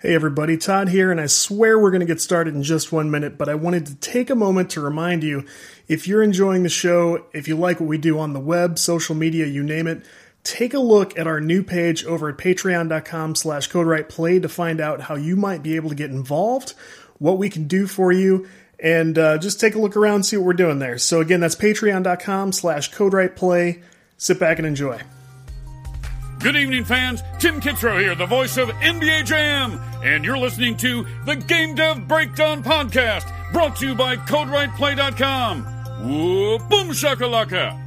Hey everybody, Todd here, and I swear we're going to get started in just one minute, but I wanted to take a moment to remind you if you're enjoying the show, if you like what we do on the web, social media, you name it, take a look at our new page over at patreon.com slash codewriteplay to find out how you might be able to get involved, what we can do for you, and uh, just take a look around, see what we're doing there. So again, that's patreon.com slash codewriteplay. Sit back and enjoy. Good evening, fans. Tim Kitzrow here, the voice of NBA Jam, and you're listening to the Game Dev Breakdown Podcast, brought to you by CodeWritePlay.com. Whoa, boom shakalaka!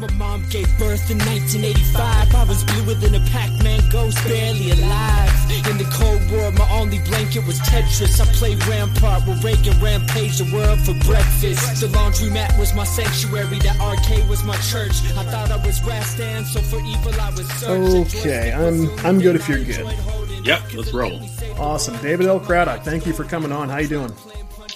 My mom gave birth in 1985. I was bluer than a Pac-Man ghost, barely alive. In the Cold War, my only blanket was Tetris. I played Rampart with Reagan, rampage the world for breakfast. The laundromat was my sanctuary, the arcade was my church. I thought I was Rastan, so for evil I was searched. Okay, I'm I'm good if you're good. Yep, let's roll. Awesome, David L. Craddock. Thank you for coming on. How you doing?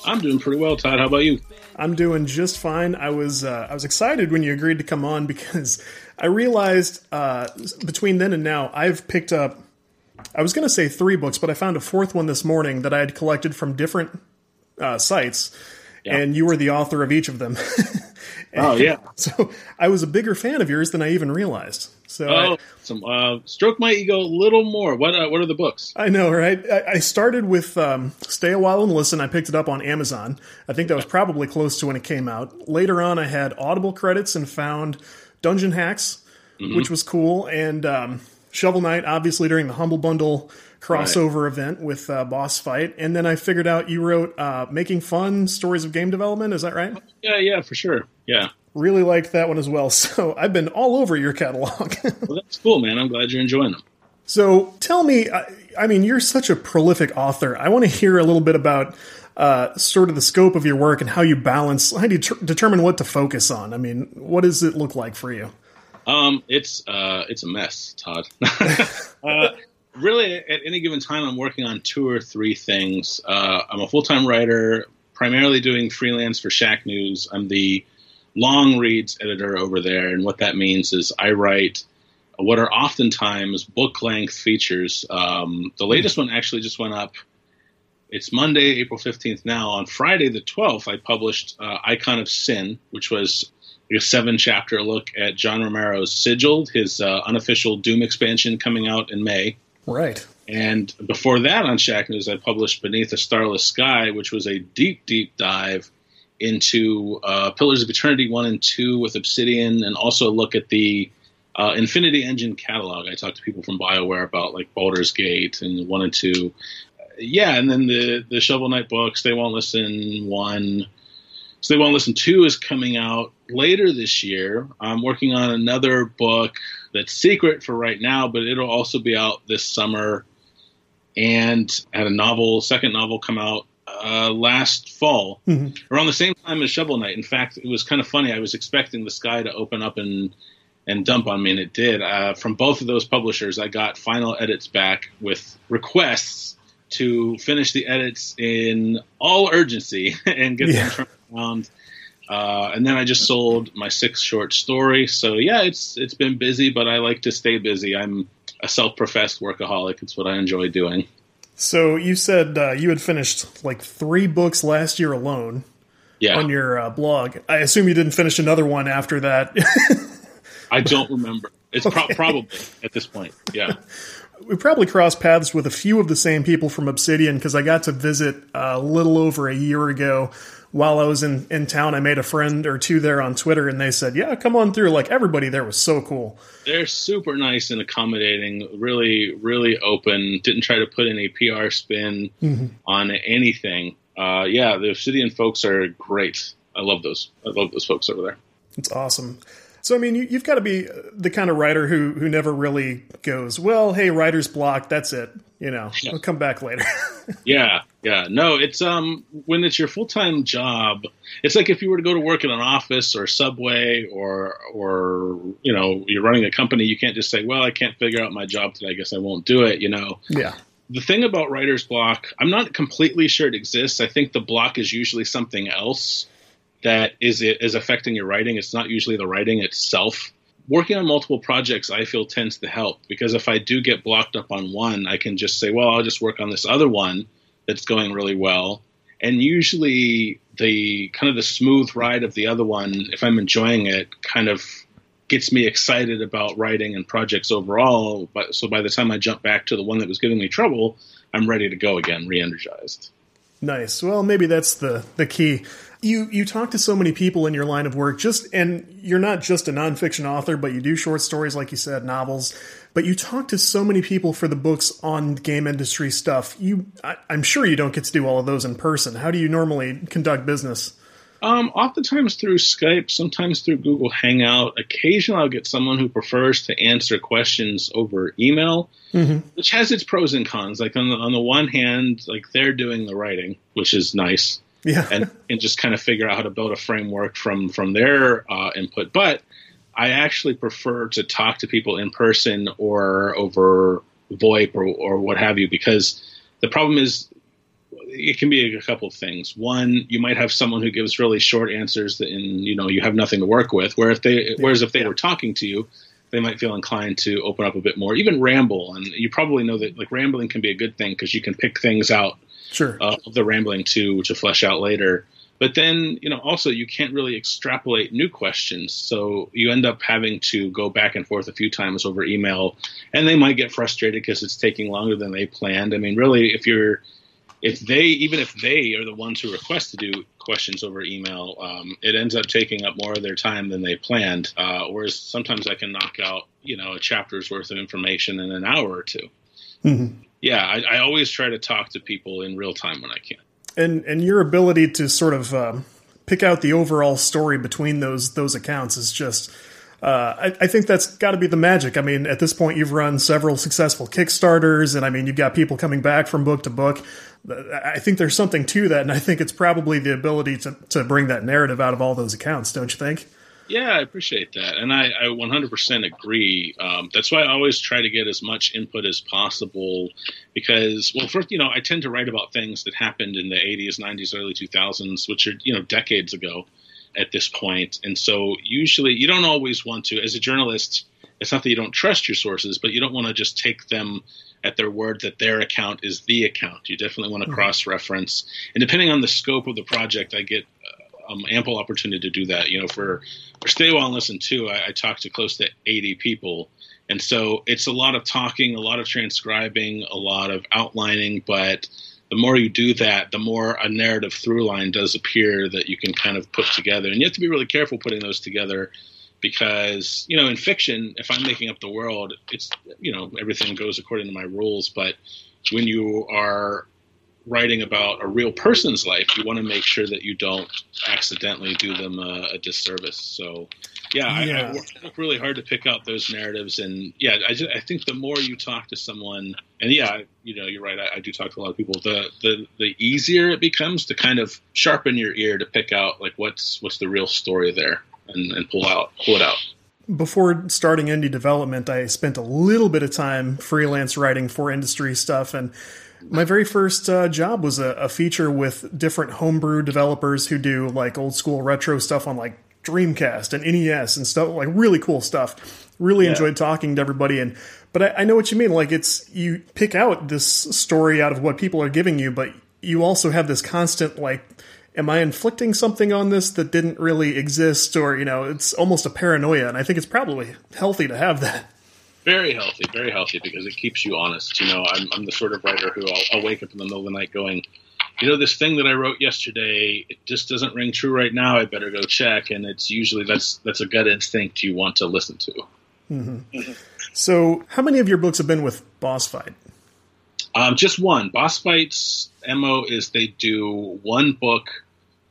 I'm doing pretty well, Todd. How about you? I'm doing just fine. I was uh, I was excited when you agreed to come on because I realized uh, between then and now I've picked up. I was going to say three books, but I found a fourth one this morning that I had collected from different uh, sites, Yeah. and you were the author of each of them. Oh yeah. so I was a bigger fan of yours than I even realized. So I- Oh, some uh, stroke my ego a little more. What uh, what are the books? I know, right? I, I started with um, Stay a While and Listen. I picked it up on Amazon. I think that was probably close to when it came out. Later on, I had Audible credits and found Dungeon Hacks, which was cool, and um, Shovel Knight, obviously during the Humble Bundle crossover event with uh, Boss Fight. And then I figured out you wrote uh, Making Fun Stories of Game Development. Is that right? Yeah, yeah, for sure. Yeah. Really liked that one as well. So I've been all over your catalog. Well, that's cool, man. I'm glad you're enjoying them. So tell me, I, I mean, you're such a prolific author. I want to hear a little bit about uh, sort of the scope of your work and how you balance, how do you tr- determine what to focus on? I mean, what does it look like for you? Um, it's uh, it's a mess, Todd. uh, really, at any given time, I'm working on two or three things. Uh, I'm a full time writer, primarily doing freelance for Shacknews. I'm the long reads editor over there, and what that means is I write what are oftentimes book length features. Um, the latest one actually just went up. It's Monday, April 15th now. On Friday, the 12th, I published uh, Icon of Sin, which was a seven chapter look at John Romero's Sigiled, his uh, unofficial Doom expansion coming out in May. Right. And before that on Shacknews, I published Beneath a Starless Sky, which was a deep, deep dive into uh, Pillars of Eternity 1 and 2 with Obsidian, and also look at the uh, Infinity Engine catalog. I talked to people from BioWare about like Baldur's Gate and 1 and 2. Yeah, and then the, the Shovel Knight books, They Won't Listen 1. So They Won't Listen 2 is coming out later this year. I'm working on another book that's secret for right now, but it'll also be out this summer. And had a novel, second novel, come out uh, last fall, around the same time as Shovel Knight. In fact, it was kind of funny. I was expecting the sky to open up and and dump on me, and it did. Uh, from both of those publishers, I got final edits back with requests to finish the edits in all urgency and get Yeah. them turned around. Uh, and then I just sold my sixth short story. So yeah, it's it's been busy, but I like to stay busy. I'm a self-professed workaholic. It's what I enjoy doing. So you said uh, you had finished like three books last year alone Yeah, on your uh, blog. I assume you didn't finish another one after that. I don't remember. It's pro- probably at this point. Yeah. we probably crossed paths with a few of the same people from Obsidian because I got to visit a little over a year ago while I was in, in town. I made a friend or two there on Twitter and they said, Yeah, come on through. Like everybody there was so cool. They're super nice and accommodating, really, really open. Didn't try to put any PR spin on anything. Uh, yeah, the Obsidian folks are great. I love those. I love those folks over there. It's awesome. So I mean, you, you've got to be the kind of writer who who never really goes, well, hey, writer's block, that's it. You know, I'll come back later. Yeah, yeah. No, it's um when it's your full time job, it's like if you were to go to work in an office or subway or or you know, you're running a company, you can't just say, Well, I can't figure out my job today, I guess I won't do it, you know. yeah, The thing about writer's block, I'm not completely sure it exists. I think the block is usually something else that is is affecting your writing. It's not usually the writing itself. Working on multiple projects I feel tends to help because if I do get blocked up on one, I can just say, well, I'll just work on this other one that's going really well. And usually the kind of the smooth ride of the other one, if I'm enjoying it, kind of gets me excited about writing and projects overall. But so by the time I jump back to the one that was giving me trouble, I'm ready to go again, re-energized. Nice. Well, maybe that's the the key. You you talk to so many people in your line of work, just and you're not just a nonfiction author, but you do short stories, like you said, novels. But you talk to so many people for the books on game industry stuff. You, I, I'm sure you don't get to do all of those in person. How do you normally conduct business? Um, oftentimes through Skype, sometimes through Google Hangout. Occasionally, I'll get someone who prefers to answer questions over email, mm-hmm. which has its pros and cons. Like on the, on the one hand, like they're doing the writing, which is nice, yeah, and and just kind of figure out how to build a framework from from their uh, input. But I actually prefer to talk to people in person or over VoIP or, or what have you because the problem is it can be a couple of things. One, you might have someone who gives really short answers, and you know you have nothing to work with. Where if they, whereas if they were talking to you, they might feel inclined to open up a bit more, even ramble. And you probably know that like rambling can be a good thing because you can pick things out sure. uh, of the rambling to to flesh out later. But then, you know, also you can't really extrapolate new questions. So you end up having to go back and forth a few times over email, and they might get frustrated because it's taking longer than they planned. I mean, really, if you're if they even if they are the ones who request to do questions over email, um, it ends up taking up more of their time than they planned. Uh, whereas sometimes I can knock out you know a chapter's worth of information in an hour or 2 mm-hmm. Yeah, I, I, always try to talk to people in real time when I can. And and your ability to sort of um, pick out the overall story between those those accounts is just uh, I, I, think that's got to be the magic. I mean, at this point, you've run several successful Kickstarters, and I mean, you've got people coming back from book to book. I think there's something to that, and I think it's probably the ability to, to bring that narrative out of all those accounts, don't you think? Yeah, I appreciate that, and I, I 100% agree. Um, that's why I always try to get as much input as possible, because, well, first, you know, I tend to write about things that happened in the 80s, 90s, early 2000s, which are you know decades ago at this. And so usually you don't always want to, as a journalist, it's not that you don't trust your sources, but you don't want to just take them at their word that their account is the account. You definitely want to mm-hmm. cross reference. And depending on the scope of the project, I get uh, um, ample opportunity to do that. You know, for, for Stay Awhile and Listen To, I, I talked to close to 80 people. And so it's a lot of talking, a lot of transcribing, a lot of outlining, but the more you do that, the more a narrative through line does appear that you can kind of put together. And you have to be really careful putting those together because, you know, in fiction, if I'm making up the world, it's, you know, everything goes according to my rules. But when you are writing about a real person's life, you want to make sure that you don't accidentally do them a, a disservice. So, yeah, yeah. I, I, work really hard to pick out those narratives, and yeah, I, just, I think the more you talk to someone, and yeah, you know, you're right. I, I, do talk to a lot of people. The, the the easier it becomes to kind of sharpen your ear to pick out like what's what's the real story there, and, and pull out pull it out. Before starting indie development, I spent a little bit of time freelance writing for industry stuff, and my very first uh, job was a, a, feature with different homebrew developers who do like old school retro stuff on like Dreamcast and NES and stuff like really cool stuff. Really yeah. enjoyed talking to everybody and but I, I know what you mean. Like it's you pick out this story out of what people are giving you, but you also have this constant like am I inflicting something on this that didn't really exist or you know it's almost a paranoia and I think it's probably healthy to have that. Very healthy, very healthy because it keeps you honest. You know, I'm, I'm the sort of writer who I'll, I'll wake up in the middle of the night going, you know, this thing that I wrote yesterday, it just doesn't ring true right now. I better go check. And it's usually that's that's a gut instinct you want to listen to. Mm-hmm. Mm-hmm. So, how many of your books have been with Boss Fight? Um, just one. Boss Fight's mo is they do one book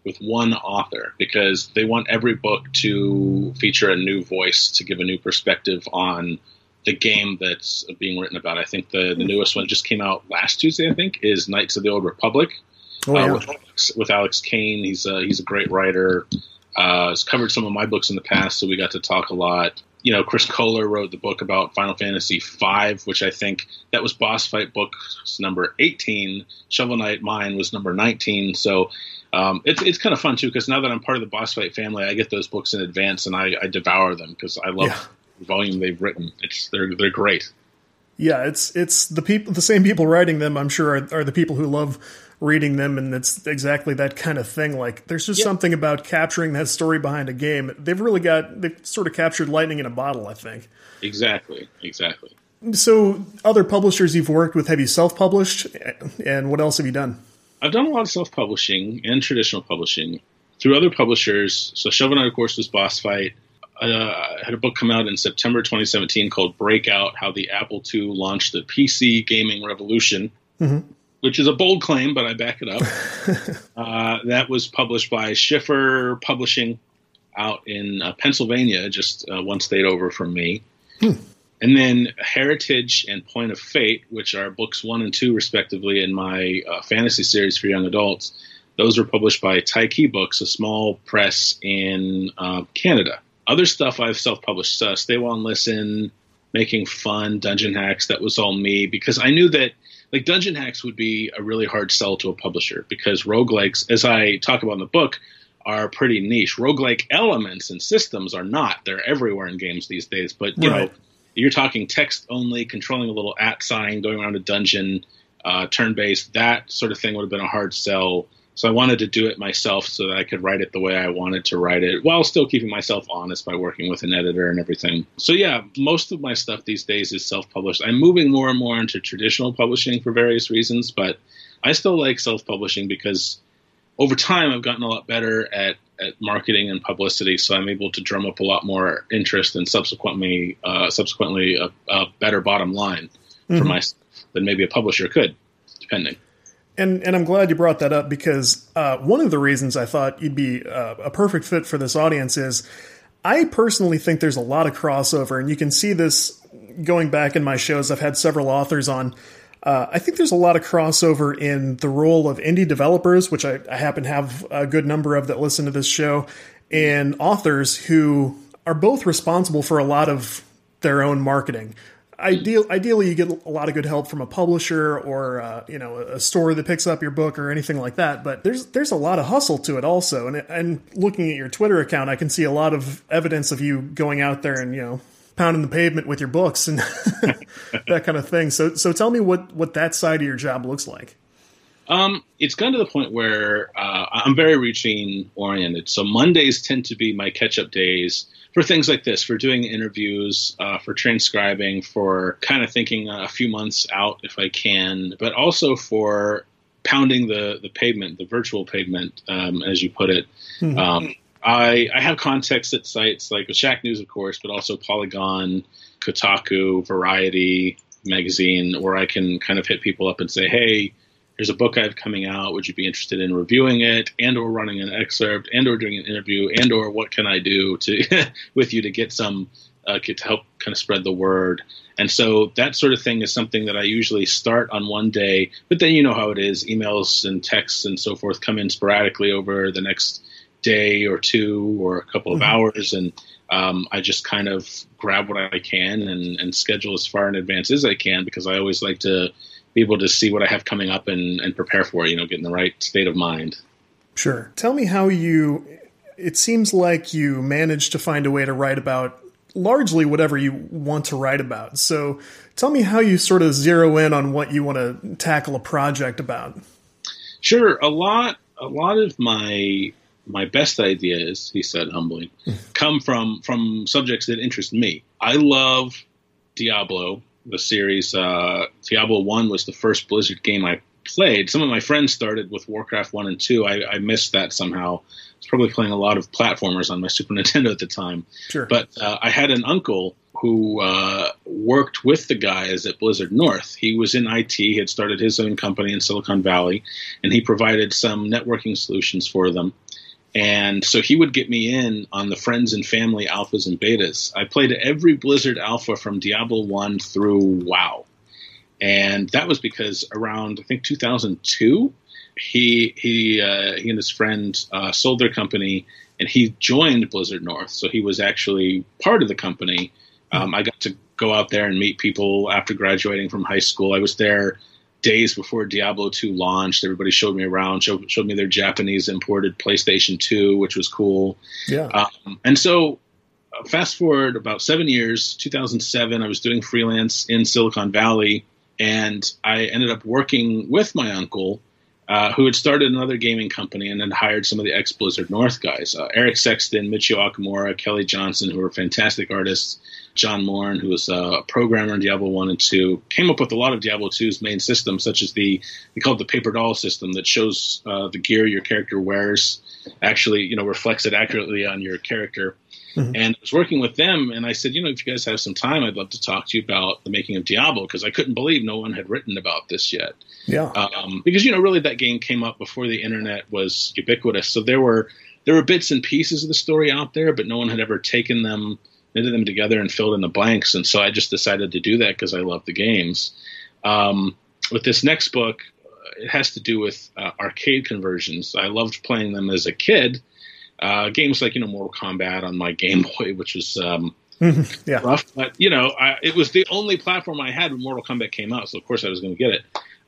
with one author because they want every book to feature a new voice to give a new perspective on the game that's being written about. I think the, the newest one just came out last Tuesday. I think is Knights of the Old Republic oh, yeah. uh, with, Alex, with Alex Kane. He's a, he's a great writer. Uh, has covered some of my books in the past, so we got to talk a lot. You know, Chris Kohler wrote the book about Final Fantasy V, which I think that was Boss Fight book number 18. Shovel Knight mine was number 19. So um, it's it's kind of fun too because now that I'm part of the Boss Fight family, I get those books in advance and I, I devour them because I love yeah volume they've written. It's they're they're great. Yeah, it's it's the people, the same people writing them. I'm sure are, are the people who love reading them, and it's exactly that kind of thing. Like, there's just Yep. something about capturing that story behind a game. They've really got they've sort of captured lightning in a bottle. I think. Exactly, exactly. So, other publishers you've worked with, have you self-published, and what else have you done? I've done a lot of self publishing and traditional publishing through other publishers. So Shovel Knight, of course, was Boss Fight. Uh, I had a book come out in September 2017 called Breakout How the Apple II Launched the PC Gaming Revolution, which is a bold claim, but I back it up. uh, that was published by Schiffer Publishing out in uh, Pennsylvania, just uh, one state over from me. And then Heritage and Point of Fate, which are books one and two, respectively, in my uh, fantasy series for young adults, those were published by Tyche Books, a small press in uh, Canada. Other stuff I've self published uh, Stay Awhile and Listen, Making Fun, Dungeon Hacks, that was all me because I knew that like Dungeon Hacks would be a really hard sell to a publisher because roguelikes, as I talk about in the book, are pretty niche. Roguelike elements and systems are not. They're everywhere in games these days. But you Right. know, you're talking text only, controlling a little at sign, going around a dungeon, uh, turn based, that sort of thing would have been a hard sell. So I wanted to do it myself so that I could write it the way I wanted to write it while still keeping myself honest by working with an editor and everything. So yeah, most of my stuff these days is self published. I'm moving more and more into traditional publishing for various reasons, but I still like self publishing because over time I've gotten a lot better at, at marketing and publicity, so I'm able to drum up a lot more interest and subsequently uh, subsequently a, a better bottom line for myself than maybe a publisher could, depending. And and I'm glad you brought that up because uh, one of the reasons I thought you'd be uh, a perfect fit for this audience is I personally think there's a lot of crossover, and you can see this going back in my shows. I've had several authors on. Uh, I think there's a lot of crossover in the role of indie developers, which I, I happen to have a good number of that listen to this show, and authors who are both responsible for a lot of their own marketing. Ideal, ideally, you get a lot of good help from a publisher or uh, you know a store that picks up your book or anything like that. But there's there's a lot of hustle to it also. And and looking at your Twitter account, I can see a lot of evidence of you going out there and you know pounding the pavement with your books and that kind of thing. So so tell me what what that side of your job looks like. Um, it's gotten to the point where uh, I'm very routine oriented. So Mondays tend to be my catch up days for things like this, for doing interviews, uh, for transcribing, for kind of thinking a few months out if I can, but also for pounding the, the pavement, the virtual pavement, um, as you put it. Um, I, I have context at sites like Shacknews, of course, but also Polygon, Kotaku, Variety magazine, where I can kind of hit people up and say, hey, here's a book I have coming out. Would you be interested in reviewing it, and or running an excerpt, and or doing an interview, and or what can I do to with you to get some uh, get to help kind of spread the word? And so that sort of thing is something that I usually start on one day, but then you know how it is: emails and texts and so forth come in sporadically over the next day or two or a couple of hours, and um, I just kind of grab what I can and, and schedule as far in advance as I can because I always like to be able to see what I have coming up and, and prepare for it, you know, get in the right state of mind. Sure. Tell me how you. It seems like you managed to find a way to write about largely whatever you want to write about. So tell me how you sort of zero in on what you want to tackle a project about. Sure, a lot a lot of my my best ideas, he said humbly, come from from subjects that interest me. I love Diablo, the series. Uh, Diablo One was the first Blizzard game I played. Some of my friends started with Warcraft One and Two. I, I missed that somehow. I was probably playing a lot of platformers on my Super Nintendo at the time. Sure. But uh, I had an uncle who uh, worked with the guys at Blizzard North. He was in IT. He had started his own company in Silicon Valley, and he provided some networking solutions for them. And so he would get me in on the friends and family alphas and betas. I played every Blizzard alpha from Diablo 1 through WoW. And that was because around, I think, 2002, he, he, uh, he and his friend uh, sold their company and he joined Blizzard North. So he was actually part of the company. Um, I got to go out there and meet people after graduating from high school. I was there days before Diablo 2 launched. Everybody showed me around, showed, showed me their Japanese imported PlayStation 2, which was cool. Yeah. Um, and so uh, fast forward about seven years, 2007, I was doing freelance in Silicon Valley, and I ended up working with my uncle, uh, who had started another gaming company and then hired some of the ex Blizzard North guys uh, Eric Sexton, Michio Okamura, Kelly Johnson, who were fantastic artists. John Morin, who was a programmer in Diablo 1 and 2, came up with a lot of Diablo 2's main systems, such as the, they call it the paper doll system that shows uh, the gear your character wears actually, you know, reflects it accurately on your character. Mm-hmm. And I was working with them, and I said, you know, if you guys have some time, I'd love to talk to you about the making of Diablo because I couldn't believe no one had written about this yet. Yeah. Um, because you know, really, that game came up before the internet was ubiquitous, so there were there were bits and pieces of the story out there, but no one had ever taken them, knitted them together, and filled in the blanks. And so I just decided to do that because I love the games. Um, with this next book, it has to do with uh, arcade conversions. I loved playing them as a kid uh, games like you know Mortal Kombat on my Game Boy, which was um, yeah. rough, but you know I, it was the only platform I had when Mortal Kombat came out, so of course I was going to get it.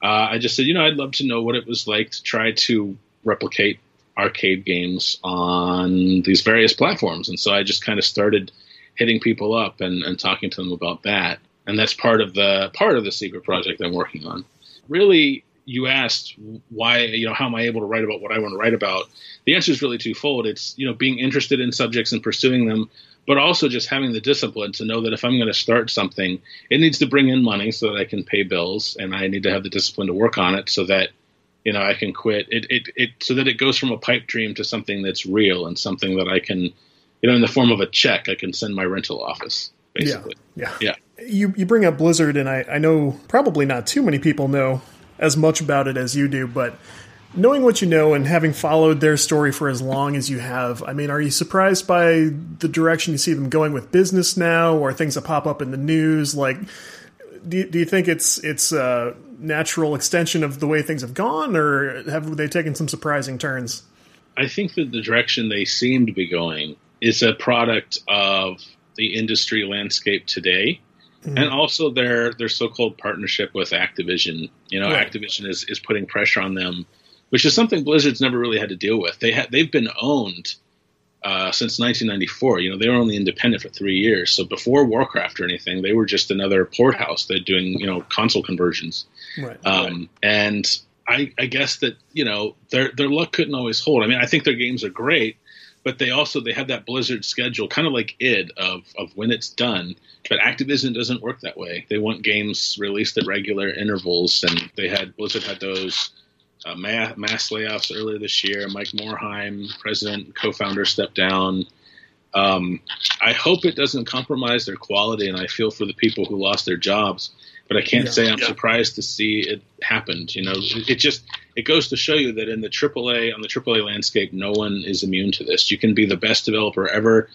Uh, I just said, you know, I'd love to know what it was like to try to replicate arcade games on these various platforms, and so I just kind of started hitting people up and, and talking to them about that, and that's part of the part of the secret project I'm working on. Really, you asked why, you know, how am I able to write about what I want to write about? The answer is really twofold. It's, you know, being interested in subjects and pursuing them, but also just having the discipline to know that if I'm going to start something, it needs to bring in money so that I can pay bills, and I need to have the discipline to work on it so that, you know, I can quit it, it, it so that it goes from a pipe dream to something that's real and something that I can, you know, in the form of a check, I can send my rental office. Basically. Yeah. Yeah. yeah. You, you bring up Blizzard, and I, I know probably not too many people know as much about it as you do, but knowing what you know and having followed their story for as long as you have, I mean, are you surprised by the direction you see them going with business now, or things that pop up in the news? Like, do you, do you think it's it's a natural extension of the way things have gone, or have they taken some surprising turns? I think that the direction they seem to be going is a product of the industry landscape today Mm-hmm. And also their their so-called partnership with Activision. You know, right. Activision is, is putting pressure on them, which is something Blizzard's never really had to deal with. They ha- they've been owned uh, since 1994. You know, they were only independent for three years. So before Warcraft or anything, they were just another port house. They're doing you know console conversions. Right. Um, right. And I, I guess that you know their their luck couldn't always hold. I mean, I think their games are great, but they also they have that Blizzard schedule, kind of like id of of when it's done but Activision doesn't work that way. They want games released at regular intervals, and they had Blizzard had those uh, mass, mass layoffs earlier this year. Mike Morhaime, president, co-founder, stepped down. Um, I hope it doesn't compromise their quality, and I feel for the people who lost their jobs. But I can't yeah, say I'm yeah. surprised to see it happened. You know, it, just it goes to show you that in the AAA on the AAA landscape, no one is immune to this. You can be the best developer ever.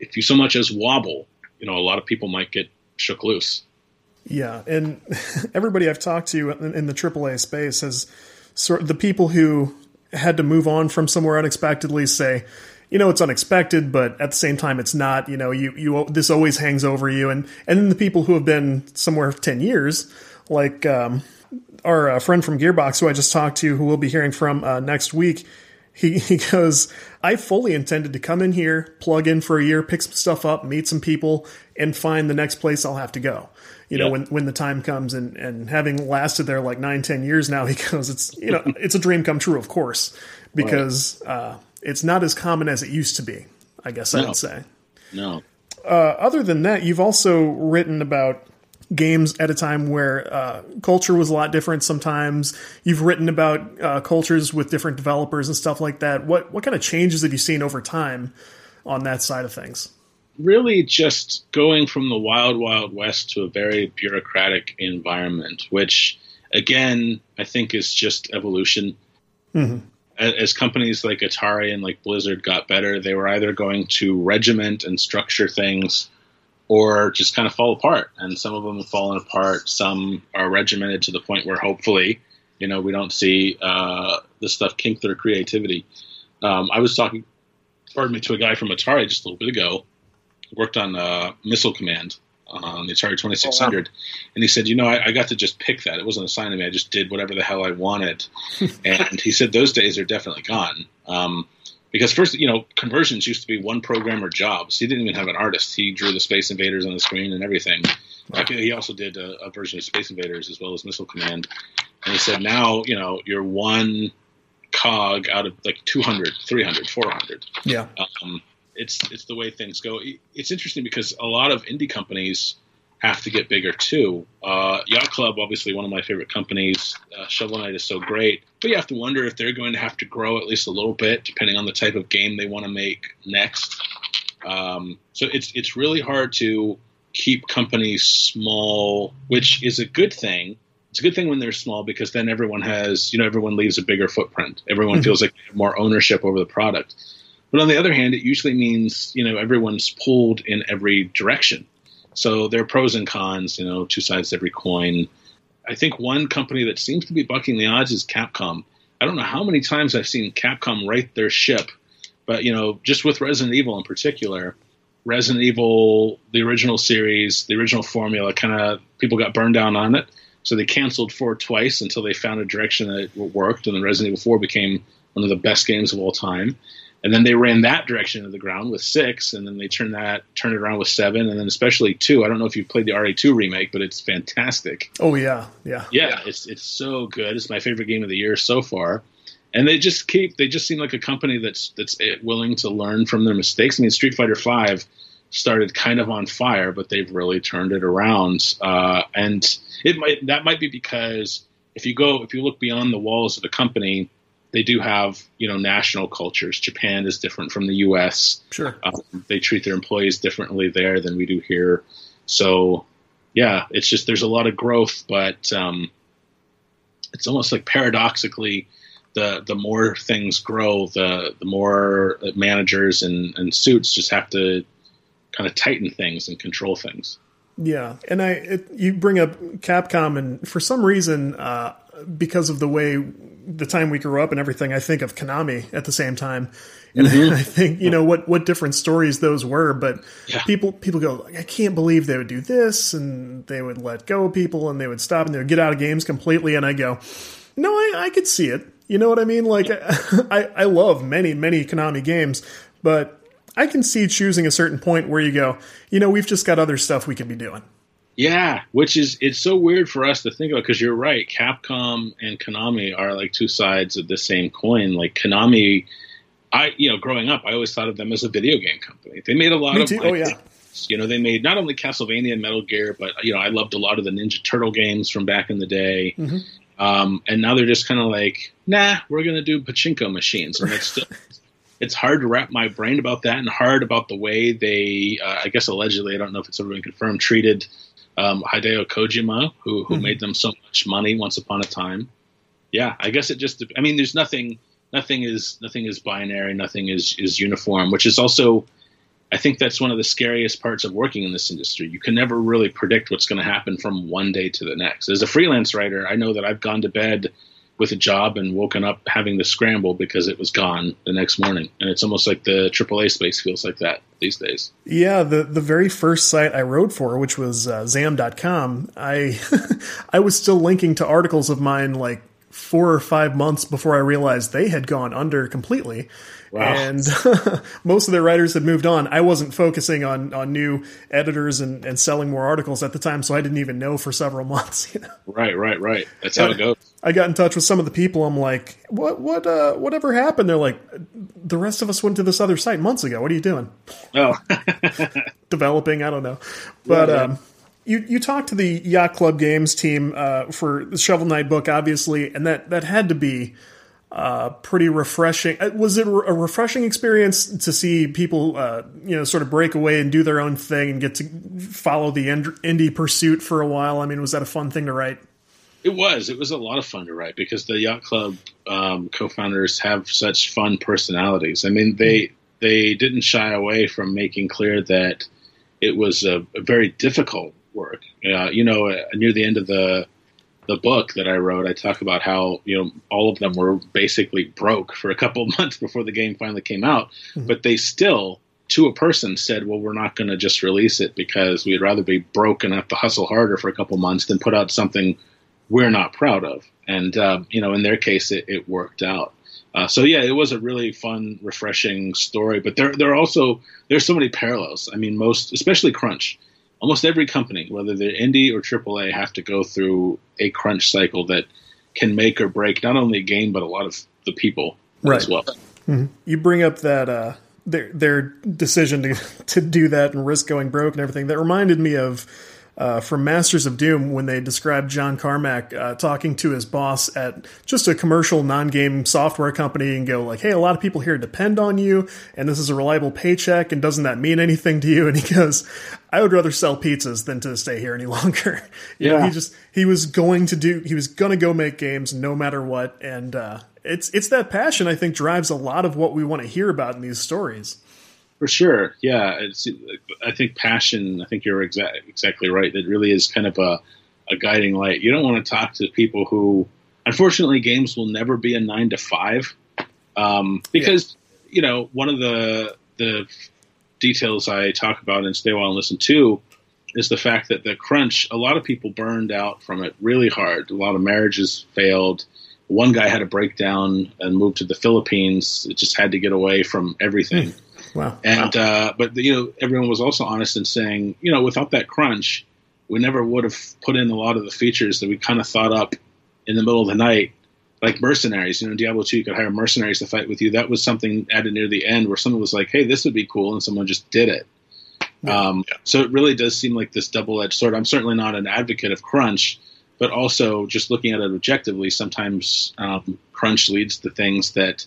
If you so much as wobble, you know a lot of people might get shook loose. Yeah, and everybody I've talked to in the AAA space has sort of the people who had to move on from somewhere unexpectedly say, you know, it's unexpected, but at the same time, it's not. You know, you you this always hangs over you, and and then the people who have been somewhere ten years, like um, our uh, friend from Gearbox, who I just talked to, who we'll be hearing from uh, next week he, he goes, I fully intended to come in here, plug in for a year, pick some stuff up, meet some people, and find the next place I'll have to go. You know, when, when the time comes and, and having lasted there like nine, ten years now, he goes, it's, you know, it's a dream come true, of course, because, right. uh, it's not as common as it used to be, I guess no. I would say. No. Uh, other than that, you've also written about games at a time where uh, culture was a lot different. Sometimes you've written about uh, cultures with different developers and stuff like that. What what kind of changes have you seen over time on that side of things? Really, just going from the wild wild west to a very bureaucratic environment, which again I think is just evolution. Mm-hmm. As companies like Atari and like Blizzard got better, they were either going to regiment and structure things or just kind of fall apart. And some of them have fallen apart. Some are regimented to the point where hopefully, you know, we don't see uh, this stuff kink their creativity. Um, I was talking, pardon me, to a guy from Atari just a little bit ago. Worked on uh, Missile Command on the Atari 2600, oh, wow. and he said, "You know, I, I, got to just pick that. It wasn't assigned to me. I just did whatever the hell I wanted." and he said those days are definitely gone. Um, because first, you know, conversions used to be one programmer jobs. He didn't even have an artist. He drew the Space Invaders on the screen and everything. Like, he also did a, a, version of Space Invaders as well as Missile Command. And he said, now, you know, you're one cog out of like 200, 300, 400. Yeah. Um, it's it's the way things go. It's interesting because a lot of indie companies have to get bigger too. Uh, Yacht Club, obviously one of my favorite companies. Uh, Shovel Knight is so great, but you have to wonder if they're going to have to grow at least a little bit, depending on the type of game they want to make next. Um, so it's it's really hard to keep companies small, which is a good thing. It's a good thing when they're small because then everyone has, you know, everyone leaves a bigger footprint. Everyone mm-hmm. feels like they have more ownership over the product. But on the other hand, it usually means, you know, everyone's pulled in every direction. So there are pros and cons, you know, two sides to every coin. I think one company that seems to be bucking the odds is Capcom. I don't know how many times I've seen Capcom right their ship, but you know, just with Resident Evil in particular, Resident Evil, the original series, the original formula, kind of people got burned down on it, so they canceled four twice until they found a direction that worked, and then Resident Evil Four became one of the best games of all time and then they ran that direction of the ground with six, and then they turned that turned it around with seven, and then especially two. I don't know if you've played the RE two remake, but it's fantastic. Oh yeah, yeah, yeah. It's it's so good. It's my favorite game of the year so far. And they just keep they just seem like a company that's that's willing to learn from their mistakes. I mean, Street Fighter Five started kind of on fire, but they've really turned it around. Uh, and it might that might be because if you go if you look beyond the walls of the company they do have you know national cultures. Japan is different from the U.S. Sure, um, they treat their employees differently there than we do here. So yeah, it's just there's a lot of growth, but um, it's almost like paradoxically, the the more things grow, the the more managers and, and suits just have to kind of tighten things and control things. Yeah, and I it, you bring up Capcom, and for some reason, uh, because of the way the time we grew up and everything, I think of Konami at the same time, and mm-hmm. I think you know what what different stories those were. But yeah. people people go, I can't believe they would do this, and they would let go of people, and they would stop, and they would get out of games completely. And I go, no, I, I could see it. You know what I mean? Like I I love many many Konami games, but I can see choosing a certain point where you go, you know, we've just got other stuff we could be doing. Yeah, which is it's so weird for us to think about because you're right. Capcom and Konami are like two sides of the same coin. Like Konami, I you know, growing up, I always thought of them as a video game company. They made a lot Me of too. Oh yeah. You know, they made not only Castlevania and Metal Gear, but you know, I loved a lot of the Ninja Turtle games from back in the day. Mm-hmm. Um, and now they're just kind of like, nah, we're gonna do pachinko machines, and it's still. it's hard to wrap my brain about that, and hard about the way they, uh, I guess allegedly, I don't know if it's ever been confirmed, treated um, Hideo Kojima, who who mm-hmm. made them so much money once upon a time. Yeah, I guess it just. I mean, there's nothing. Nothing is nothing is binary. Nothing is is uniform. Which is also, I think that's one of the scariest parts of working in this industry. You can never really predict what's going to happen from one day to the next. As a freelance writer, I know that I've gone to bed with a job and woken up having to scramble because it was gone the next morning. And it's almost like the AAA space feels like that these days. Yeah, the the very first site I wrote for, which was uh, Zam.com, I I was still linking to articles of mine like four or five months before I realized they had gone under completely. Wow. And most of their writers had moved on. I wasn't focusing on, on new editors and, and selling more articles at the time, so I didn't even know for several months. You know? Right, right, right. That's how it goes. I got in touch with some of the people. I'm like, what, what, uh, whatever happened? They're like, the rest of us went to this other site months ago. What are you doing? Oh, developing. I don't know, but yeah, um, you you talked to the Yacht Club Games team uh, for the Shovel Knight book, obviously, and that that had to be uh, pretty refreshing. Uh, was it a refreshing experience to see people, uh, you know, sort of break away and do their own thing and get to follow the indie pursuit for a while? I mean, was that a fun thing to write? It was. It was a lot of fun to write because the Yacht Club um, co-founders have such fun personalities. I mean, they they didn't shy away from making clear that it was a, a very difficult work. Uh, you know, uh, near the end of the the book that I wrote, I talk about how you know all of them were basically broke for a couple of months before the game finally came out, mm-hmm. but they still, to a person, said, "Well, we're not going to just release it because we'd rather be broke and have to hustle harder for a couple months than put out something we're not proud of." and uh, you know, in their case, it, it worked out. Uh, so yeah, it was a really fun, refreshing story. But there, there are also there's so many parallels. I mean, most, especially Crunch, almost every company, whether they're indie or AAA, have to go through a crunch cycle that can make or break not only a game but a lot of the people Right. as well. You bring up that uh, their their decision to to do that and risk going broke and everything. That reminded me of uh, from Masters of Doom when they described John Carmack uh, talking to his boss at just a commercial non-game software company and go like, "Hey, a lot of people here depend on you, and this is a reliable paycheck, and doesn't that mean anything to you?" And he goes, "I would rather sell pizzas than to stay here any longer." You know, Yeah. he just he was going to do he was going to go make games no matter what, and uh, it's it's that passion I think drives a lot of what we want to hear about in these stories. For sure, yeah. It's, I think passion. I think you're exa- exactly right. That really is kind of a, a guiding light. You don't want to talk to people who, unfortunately, games will never be a nine to five, um, because you know one of the the details I talk about in Stay Awhile and Listen to is the fact that the crunch. A lot of people burned out from it really hard. A lot of marriages failed. One guy had a breakdown and moved to the Philippines. It just had to get away from everything. Wow. And uh, but you know, everyone was also honest in saying, you know, without that crunch, we never would have put in a lot of the features that we kind of thought up in the middle of the night, like mercenaries. You know, Diablo two, you could hire mercenaries to fight with you. That was something added near the end where someone was like, "Hey, this would be cool," and someone just did it. Um, So it really does seem like this double-edged sword. I'm certainly not an advocate of crunch, but also just looking at it objectively, sometimes um, crunch leads to things that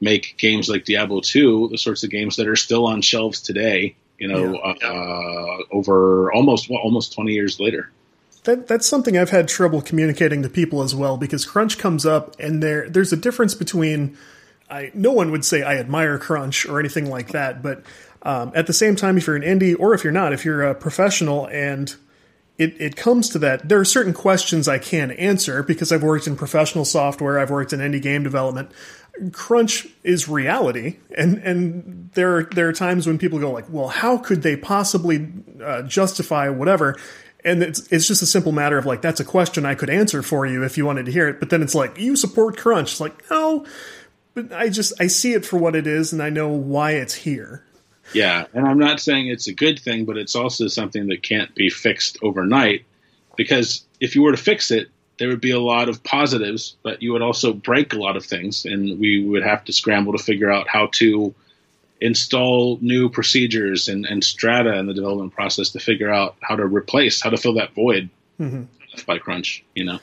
make games like Diablo 2 the sorts of games that are still on shelves today. You know, Yeah. Uh, over almost well, almost 20 years later. That that's something I've had trouble communicating to people as well because crunch comes up and there there's a difference between I no one would say I admire crunch or anything like that, but um, at the same time, if you're an indie or if you're not, if you're a professional and it, it comes to that, there are certain questions I can answer because I've worked in professional software, I've worked in indie game development. Crunch is reality, and and there are, there are times when people go like, well, how could they possibly uh, justify whatever? And it's it's just a simple matter of like that's a question I could answer for you if you wanted to hear it. But then it's like you support crunch. It's like no, but I just I see it for what it is, and I know why it's here. Yeah, and I'm not saying it's a good thing, but it's also something that can't be fixed overnight because if you were to fix it, there would be a lot of positives, but you would also break a lot of things, and we would have to scramble to figure out how to install new procedures and, and strata in the development process to figure out how to replace, how to fill that void left by crunch. You know,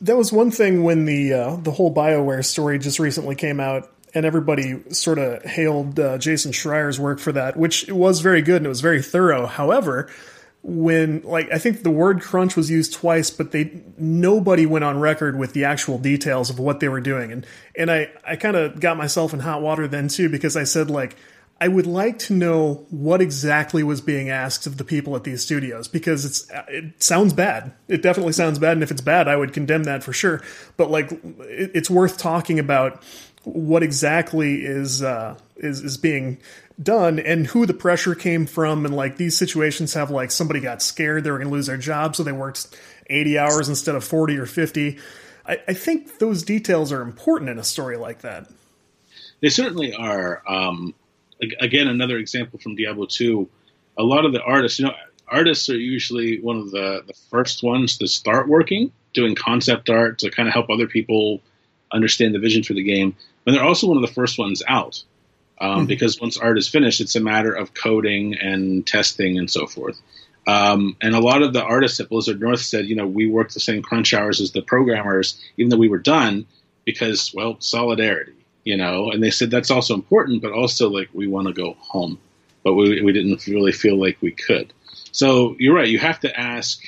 That was one thing when the uh, the whole Bioware story just recently came out, and everybody sort of hailed uh, Jason Schreier's work for that, which was very good and it was very thorough. However, when like I think the word crunch was used twice, but they nobody went on record with the actual details of what they were doing, and and I I kind of got myself in hot water then too because I said like. I would like to know what exactly was being asked of the people at these studios because it's it sounds bad. It definitely sounds bad, and if it's bad, I would condemn that for sure. But like, it, it's worth talking about what exactly is uh, is is being done and who the pressure came from, and like these situations have like somebody got scared they were going to lose their job, so they worked eighty hours instead of forty or fifty. I, I think those details are important in a story like that. They certainly are. Um, again, another example from Diablo 2. A lot of the artists, you know, artists are usually one of the, the first ones to start working, doing concept art to kind of help other people understand the vision for the game. And they're also one of the first ones out. Um, Because once art is finished, it's a matter of coding and testing and so forth. Um, and a lot of the artists at Blizzard North said, you know, we worked the same crunch hours as the programmers, even though we were done, because, well, solidarity, you know. And they said that's also important, but also, like, we want to go home. But we, we didn't really feel like we could. So you're right. You have to ask.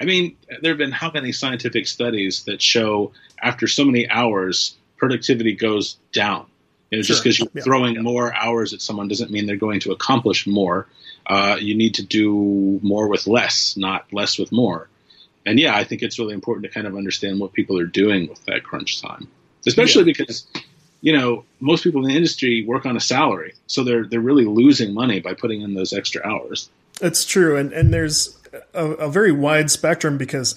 I mean, there have been how many scientific studies that show after so many hours, productivity goes down. You know, just because you're Yeah. throwing more hours at someone doesn't mean they're going to accomplish more. Uh, you need to do more with less, not less with more. And yeah, I think it's really important to kind of understand what people are doing with that crunch time, especially because you know most people in the industry work on a salary, so they're they're really losing money by putting in those extra hours. It's true, and and there's a, a very wide spectrum because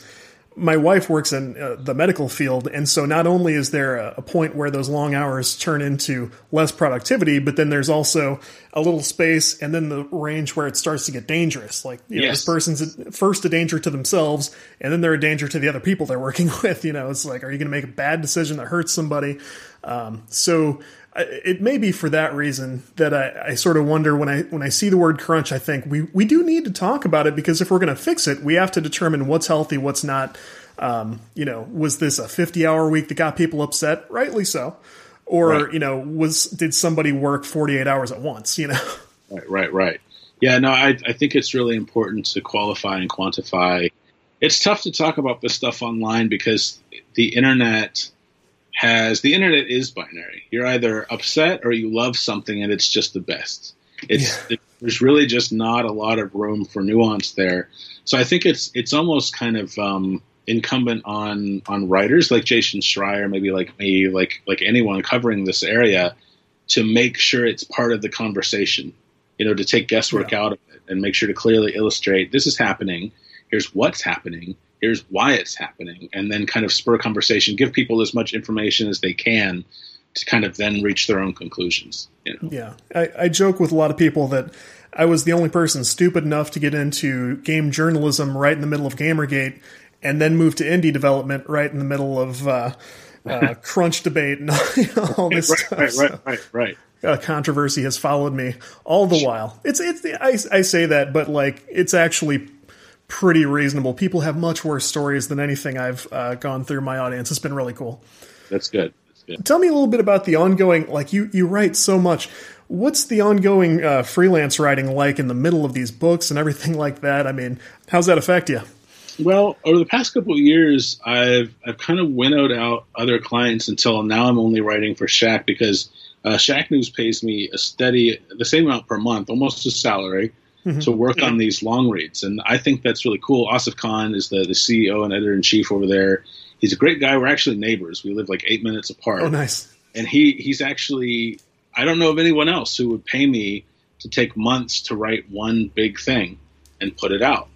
my wife works in uh, the medical field, and so not only is there a, a, point where those long hours turn into less productivity, but then there's also a little space and then the range where it starts to get dangerous. Like you know, this person's first a danger to themselves, and then they're a danger to the other people they're working with. You know, it's like, are you going to make a bad decision that hurts somebody? Um, so it may be for that reason that I, I sort of wonder when I when I see the word crunch, I think we we do need to talk about it because if we're going to fix it, we have to determine what's healthy, what's not. Um, you know, was this a fifty hour week that got people upset? Rightly so. Or Right. you know, was did somebody work forty eight hours at once? You know, Right, right, right. Yeah, no, I, I think it's really important to qualify and quantify. It's tough to talk about this stuff online because the internet has the internet is binary. You're either upset or you love something and it's just the best. It's it, there's really just not a lot of room for nuance there. So I think it's it's almost kind of um, incumbent on on writers like Jason Schreier, maybe like me, like like anyone covering this area, to make sure it's part of the conversation. You know, to take guesswork out of it and make sure to clearly illustrate this is happening. Here's what's happening. Here's why it's happening, and then kind of spur conversation. Give people as much information as they can to kind of then reach their own conclusions. You know, Yeah, I, I joke with a lot of people that I was the only person stupid enough to get into game journalism right in the middle of Gamergate, and then move to indie development right in the middle of uh, uh, crunch debate and you know, all this right, stuff. right, So, right, right, right. uh, controversy has followed me all the while. It's it's I, I say that, but like it's actually pretty reasonable. People have much worse stories than anything I've uh, gone through. My audience. It's been really cool. That's good. That's good. Tell me a little bit about the ongoing. Like you, you write so much. What's the ongoing uh, freelance writing like in the middle of these books and everything like that? I mean, how's that affect you? Well, over the past couple of years, I've I've kind of winnowed out other clients until now. I'm only writing for Shack because uh, Shacknews pays me a steady, the same amount per month, almost a salary, to work on these long reads, and I think that's really cool. Asif Khan is the the CEO and editor in chief over there. He's a great guy. We're actually neighbors. We live like eight minutes apart Oh, nice. and he he's actually I don't know of anyone else who would pay me to take months to write one big thing and put it out.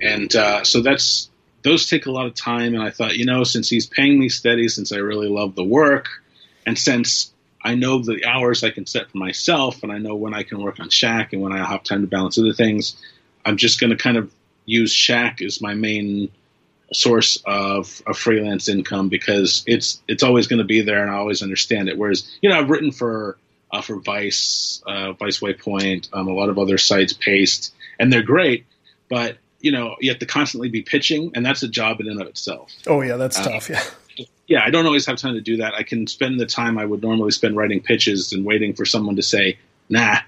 And uh, so that's those take a lot of time. And I thought, you know, since he's paying me steady, since I really love the work, and since I know the hours I can set for myself, and I know when I can work on Shack and when I have time to balance other things, I'm just going to kind of use Shack as my main source of, of freelance income because it's it's always going to be there and I always understand it. Whereas you know I've written for uh, for Vice, uh, Vice Waypoint, um, a lot of other sites, Paste, and they're great, but you know you have to constantly be pitching, and that's a job in and of itself. Oh yeah, that's tough. Yeah. Yeah, I don't always have time to do that. I can spend the time I would normally spend writing pitches and waiting for someone to say, "Nah,"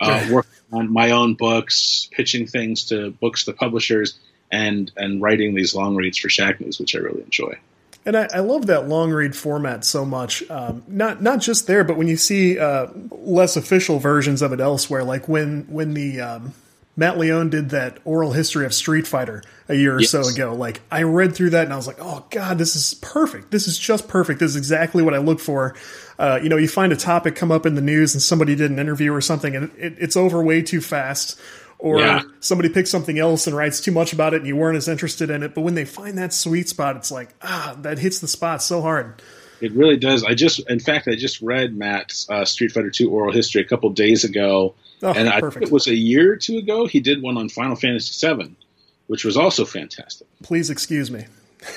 uh, working on my own books, pitching things to books to publishers, and and writing these long reads for Shacknews, which I really enjoy. And I, I love that long read format so much. Um, not not just there, but when you see uh, less official versions of it elsewhere, like when when the um, Matt Leone did that oral history of Street Fighter a year or so ago. Like I read through that and I was like, oh god, this is perfect. This is just perfect. This is exactly what I look for. Uh, you know, you find a topic come up in the news and somebody did an interview or something, and it, it's over way too fast. Or Yeah. somebody picks something else and writes too much about it and you weren't as interested in it. But when they find that sweet spot, it's like, ah, that hits the spot so hard. It really does. I just, in fact, I just read Matt's uh, Street Fighter II oral history a couple days ago, Oh, and I perfect. think it was a year or two ago. He did one on Final Fantasy VII, which was also fantastic. Please excuse me.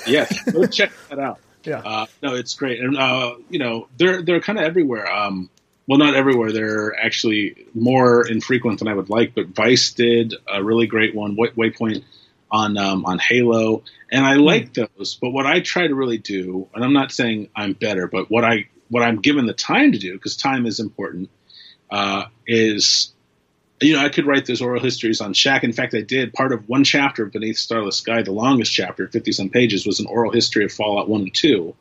Yes, go check that out. Yeah. Uh, no, it's great, and uh, you know they're they're kind of everywhere. Um, well, not everywhere. They're actually more infrequent than I would like. But Vice did a really great one, Way- Waypoint on um, on Halo, and I like those. But what I try to really do, and I'm not saying I'm better, but what I what I'm given the time to do, because time is important, uh, is you know, I could write those oral histories on Shack. In fact, I did. Part of one chapter of Beneath Starless Sky, the longest chapter, 50 some pages, was an oral history of Fallout 1 and 2.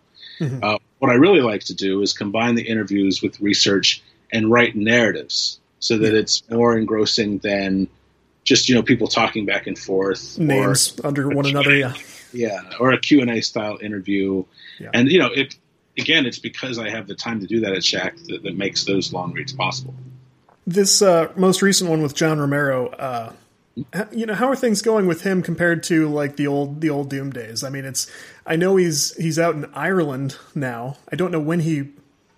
Uh, what I really like to do is combine the interviews with research and write narratives so that it's more engrossing than just, you know, people talking back and forth. Names under one another. Yeah. Yeah, or a Q&A style interview. Yeah. And, you know, it, again, it's because I have the time to do that at Shack that, that makes those long reads possible. This uh, most recent one with John Romero, uh, you know, how are things going with him compared to like the old the old Doom days? I mean, it's I know he's he's out in Ireland now. I don't know when he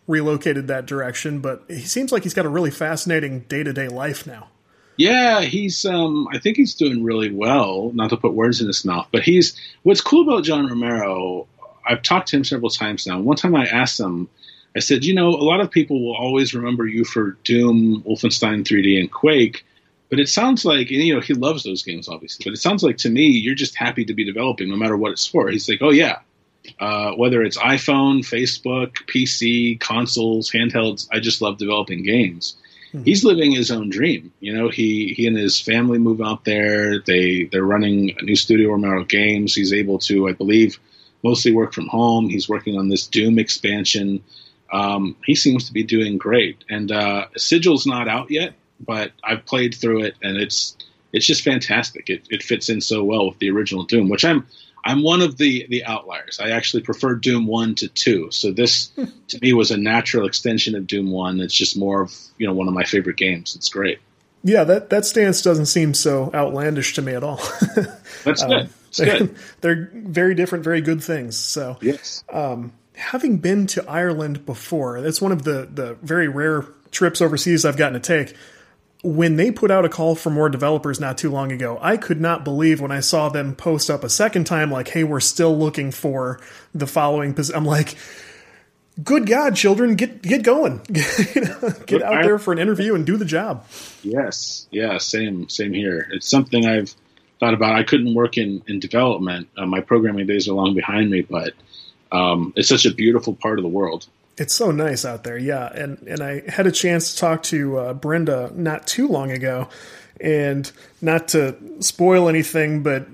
relocated that direction, but he seems like he's got a really fascinating day to day life now. Yeah, he's. Um, I think he's doing really well. Not to put words in his mouth, but he's. What's cool about John Romero? I've talked to him several times now. One time I asked him, I said, you know, a lot of people will always remember you for Doom, Wolfenstein 3D, and Quake, but it sounds like, and, you know, he loves those games obviously, but it sounds like to me you're just happy to be developing no matter what it's for. He's like, oh yeah, uh, whether it's iPhone, Facebook, PC, consoles, handhelds, I just love developing games. Mm-hmm. He's living his own dream. You know, he he and his family move out there. They they're running a new studio, Romero Games. He's able to, I believe, mostly work from home. He's working on this Doom expansion. Um, he seems to be doing great. And uh, Sigil's not out yet, but I've played through it, and it's it's just fantastic. It, it fits in so well with the original Doom, which I'm I'm one of the the outliers. I actually prefer Doom one to two. So this to me was a natural extension of Doom one. It's just more of you know one of my favorite games. It's great. Yeah, that that stance doesn't seem so outlandish to me at all. That's good. Um, they're, good. they're very different, very good things. So yes. Um, having been to Ireland before, that's one of the the very rare trips overseas I've gotten to take when they put out a call for more developers not too long ago, I could not believe when I saw them post up a second time, like, hey, we're still looking for the following position. I'm like, good God, children, get get going. you know, get out there for an interview and do the job. Yes. Yeah, same, same here. It's something I've thought about. I couldn't work in, in development. Uh, my programming days are long behind me, but um, it's such a beautiful part of the world. It's so nice out there, yeah. And and I had a chance to talk to uh, Brenda not too long ago, and not to spoil anything, but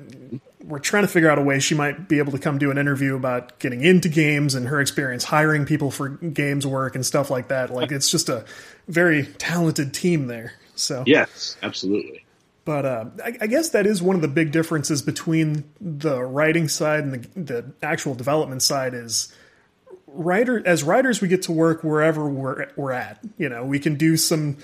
we're trying to figure out a way she might be able to come do an interview about getting into games and her experience hiring people for games work and stuff like that. Like it's just a very talented team there. So yes, absolutely. But uh, I, I, guess that is one of the big differences between the writing side and the, the actual development side is writer as writers we get to work wherever we're we're at. You know, we can do some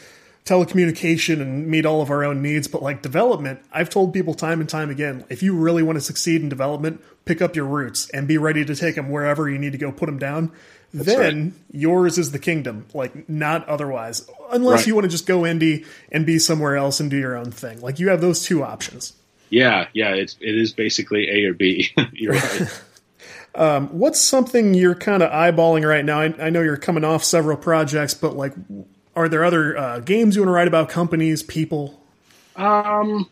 telecommunication and meet all of our own needs, but like development, I've told people time and time again, if you really want to succeed in development, pick up your roots and be ready to take them wherever you need to go put them down. That's then right. yours is the kingdom, like not otherwise. Unless right. you want to just go indie and be somewhere else and do your own thing. Like you have those two options. Yeah, yeah, it's it is basically A or B. You're right. Um, what's something you're kind of eyeballing right now? I, I, know you're coming off several projects, but like, are there other uh, games you want to write about? Companies, people? Um,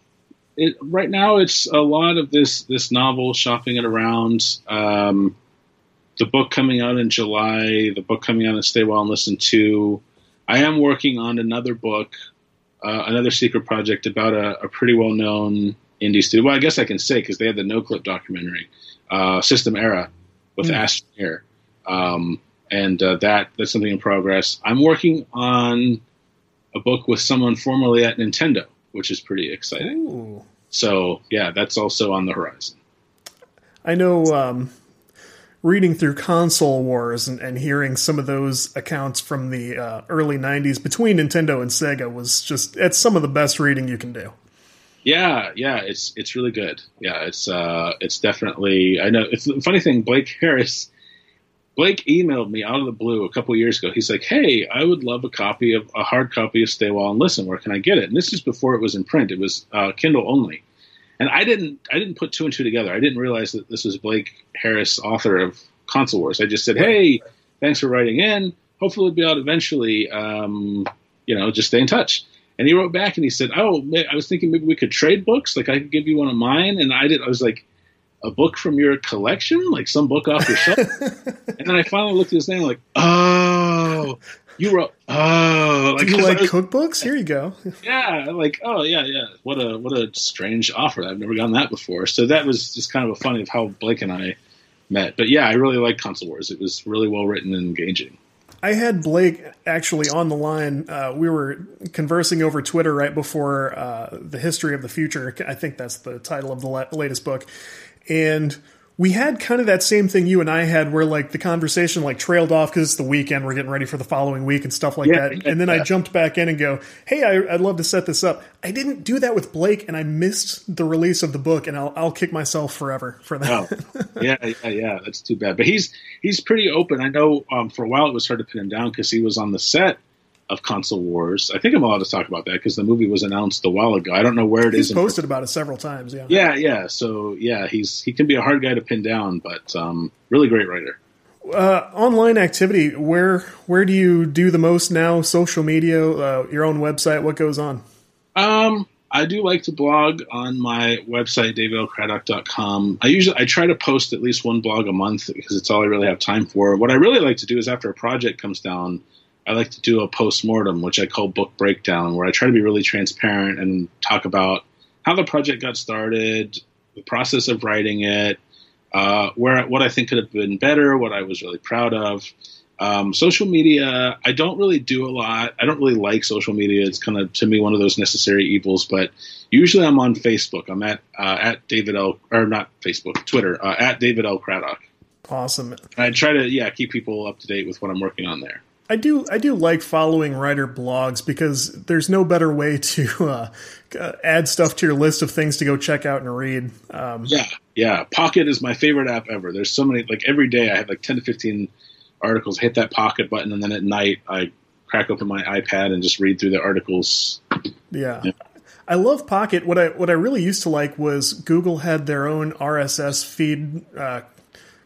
it, right now it's a lot of this this novel, shopping it around. Um, the book coming out in July, the book coming out in Stay Awhile and Listen to. I am working on another book, uh, another secret project about a, a pretty well known indie studio. Well, I guess I can say because they had the Noclip documentary uh, System Era with mm. Astroneer. Um, and uh, that that's something in progress. I'm working on a book with someone formerly at Nintendo, which is pretty exciting. Ooh. So yeah, that's also on the horizon. I know. Um, reading through console wars and, and, hearing some of those accounts from the uh, early 90s between nintendo and sega was just it's some of the best reading you can do yeah, yeah, it's it's really good. Yeah, it's uh, it's definitely. I know. It's the funny thing. Blake Harris, Blake emailed me out of the blue a couple years ago. He's like, "Hey, I would love a copy of a hard copy of Stay Awhile and Listen. Where can I get it?" And this is before it was in print. It was uh, Kindle only. And I didn't I didn't put two and two together. I didn't realize that this was Blake Harris, author of Console Wars. I just said, "Hey, thanks for writing in. Hopefully, it'll be out eventually. Um, you know, just stay in touch." And he wrote back and he said, "Oh, I was thinking maybe we could trade books. Like I could give you one of mine." And I did. I was like, "A book from your collection, like some book off your shelf." and then I finally looked at his name, like, "Oh, you wrote oh. Like, Do you like was, cookbooks? Here you go. Yeah like oh yeah yeah. What a what a strange offer. I've never gotten that before. So that was just kind of a funny of how blake and i met. But yeah i really like console wars. It was really well written and engaging I had Blake actually on the line. Uh, we were conversing over Twitter right before uh, the history of the future. I think that's the title of the latest book, and we had kind of that same thing you and I had where like the conversation like trailed off because it's the weekend, we're getting ready for the following week and stuff like Yeah, that. And then I jumped back in and go, hey, I, I'd love to set this up. I didn't do that with Blake and I missed the release of the book and I'll, I'll kick myself forever for that. Oh, yeah, yeah, yeah. That's too bad. But he's he's pretty open. I know um, for a while it was hard to pin him down because he was on the set of Console Wars. I think I'm allowed to talk about that because the movie was announced a while ago. I don't know where it is. He's in- posted about it several times. Yeah. Yeah, yeah. So yeah, he's he can be a hard guy to pin down, but um, really great writer. Uh, online activity. Where where do you do the most now? Social media, uh, your own website. What goes on? Um, I do like to blog on my website, davidlcraddock.com. I usually I try to post at least one blog a month because it's all I really have time for. What I really like to do is after a project comes down, I like to do a post mortem, which I call book breakdown, where I try to be really transparent and talk about how the project got started, the process of writing it, uh, where what I think could have been better, what I was really proud of. Um, social media, I don't really do a lot. I don't really like social media. It's kind of to me one of those necessary evils. But usually I'm on Facebook. I'm at uh, at David L. or not Facebook, Twitter uh, at David L. Craddock. Awesome. I try to yeah keep people up to date with what I'm working on there. I do I do like following writer blogs because there's no better way to uh, uh, add stuff to your list of things to go check out and read. Um, Yeah, yeah. Pocket is my favorite app ever. There's so many. Like every day, I have like 10 to 15 articles. Hit that Pocket button, and then at night, I crack open my iPad and just read through the articles. yeah. I love Pocket. What I what I really used to like was Google had their own RSS feed uh,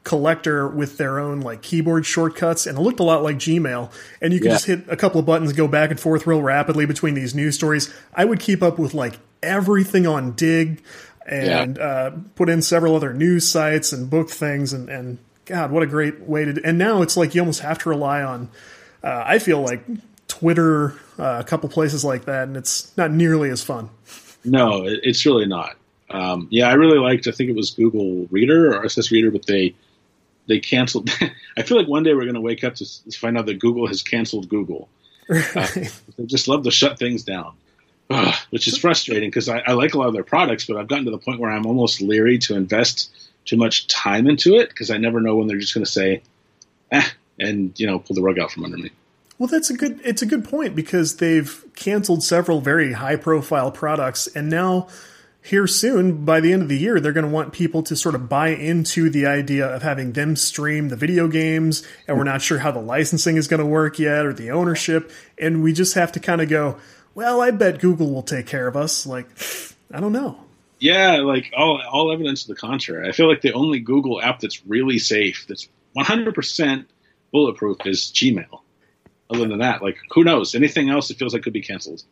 collector with their own like keyboard shortcuts, and it looked a lot like Gmail. And you could Yeah. just hit a couple of buttons, go back and forth real rapidly between these news stories. I would keep up with like everything on Digg, and uh, put in several other news sites and book things, and and God, what a great way to. And now it's like you almost have to rely on. Uh, I feel like Twitter, uh, a couple places like that, and it's not nearly as fun. No, it's really not. Um, yeah, I really liked. I think it was Google Reader or RSS Reader, but they they canceled. I feel like one day we're going to wake up to, to find out that Google has canceled Google. They just love to shut things down, Ugh, which is frustrating because I, I like a lot of their products, but I've gotten to the point where I'm almost leery to invest too much time into it because I never know when they're just going to say, eh, and you know, pull the rug out from under me. Well, that's a good. It's a good point because they've canceled several very high-profile products, and now here soon, by the end of the year, they're going to want people to sort of buy into the idea of having them stream the video games, and we're not sure how the licensing is going to work yet or the ownership, and we just have to kind of go. Well, I bet Google will take care of us. Like, I don't know. Yeah, like all all evidence to the contrary. I feel like the only Google app that's really safe, that's 100% bulletproof, is Gmail. Other than that, like who knows? Anything else, that feels like could be canceled.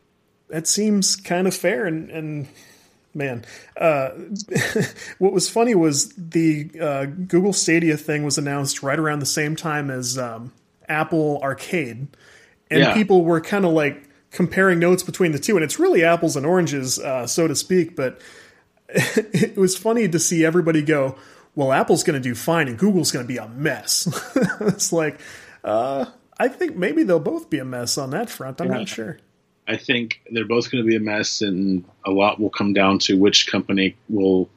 that seems kind of fair and, and man. Uh, what was funny was the uh, google stadia thing was announced right around the same time as um, apple arcade. And Yeah. people were kind of like comparing notes between the two and it's really apples and oranges uh, so to speak but it was funny to see everybody go well apple's going to do fine and google's going to be a mess. It's like uh, i think maybe they'll both be a mess on that front. I'm Yeah. not sure I think they're both going to be a mess, and a lot will come down to which company will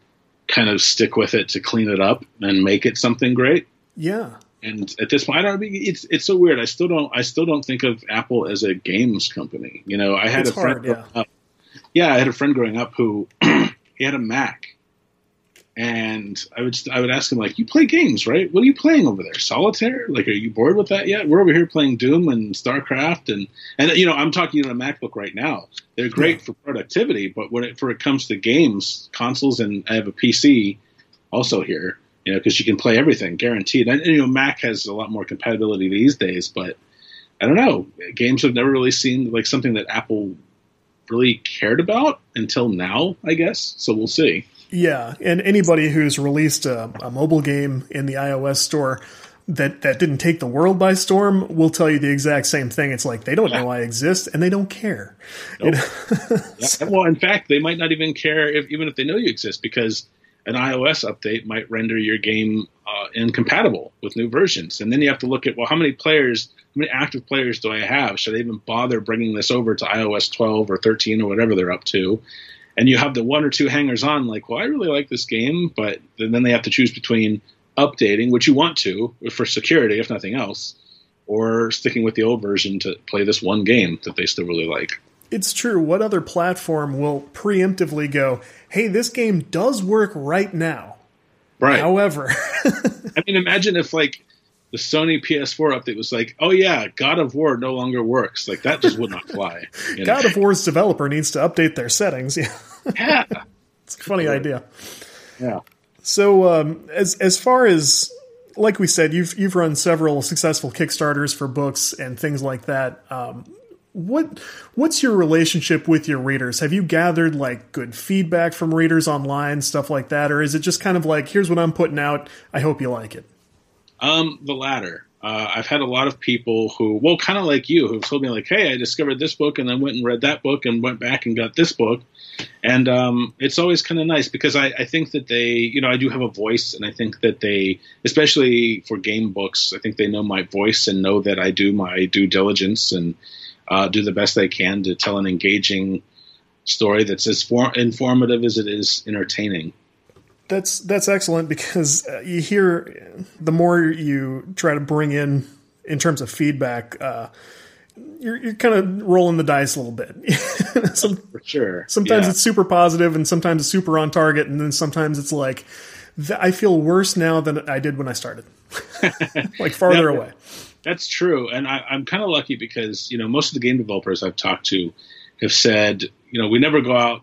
kind of stick with it to clean it up and make it something great. yeah And at this point, I don't. It's it's so weird. I still don't. I still don't think of Apple as a games company. You know, I had It's a friend. hard, yeah. up- yeah, I had a friend growing up who he had a Mac, and I would I would ask him like, "You play games, right? What are you playing over there? Solitaire? Like, are you bored with that yet? We're over here playing Doom and StarCraft, and and you know, I'm talking on a MacBook right now. They're great Yeah. for productivity, but when it for it comes to games, consoles, and I have a PC also here, you know, because you can play everything guaranteed. And you know, Mac has a lot more compatibility these days, but I don't know. Games have never really seemed like something that Apple really cared about until now, I guess. So we'll see. Yeah, and anybody who's released a, a mobile game in the iOS store that that didn't take the world by storm will tell you the exact same thing. It's like they don't know I exist and they don't care. You know? Yeah. Well, in fact, they might not even care if even if they know you exist because an iOS update might render your game uh, incompatible with new versions, and then you have to look at well, how many players, how many active players do I have? Should I even bother bringing this over to iOS 12 or 13 or whatever they're up to? And you have the one or two hangers on, like, well, I really like this game, but then they have to choose between updating, which you want to for security, if nothing else, or sticking with the old version to play this one game that they still really like. It's true. What other platform will preemptively go, hey, this game does work right now? Right. However, I mean, imagine if, like, the Sony PS4 update was like, oh yeah, God of War no longer works. Like that just would not fly. You know? God of War's developer needs to update their settings. Yeah, yeah. it's a funny idea. Yeah. So um, as as far as like we said, you've you've run several successful Kickstarters for books and things like that. Um, what what's your relationship with your readers? Have you gathered like good feedback from readers online, stuff like that, or is it just kind of like here's what I'm putting out? I hope you like it. Um, the latter. Uh, I've had a lot of people who, well, kind of like you, who've told me like, "Hey, I discovered this book, and then went and read that book, and went back and got this book," and um, it's always kind of nice because I, I think that they, you know, I do have a voice, and I think that they, especially for game books, I think they know my voice and know that I do my due diligence and uh, do the best I can to tell an engaging story that's as for- informative as it is entertaining that's that's excellent because uh, you hear the more you try to bring in in terms of feedback, uh, you're, you're kind of rolling the dice a little bit. Some, For sure. Sometimes yeah. it's super positive, and sometimes it's super on target, and then sometimes it's like I feel worse now than I did when I started, like farther away. That's true, and I, I'm kind of lucky because you know most of the game developers I've talked to have said, you know, we never go out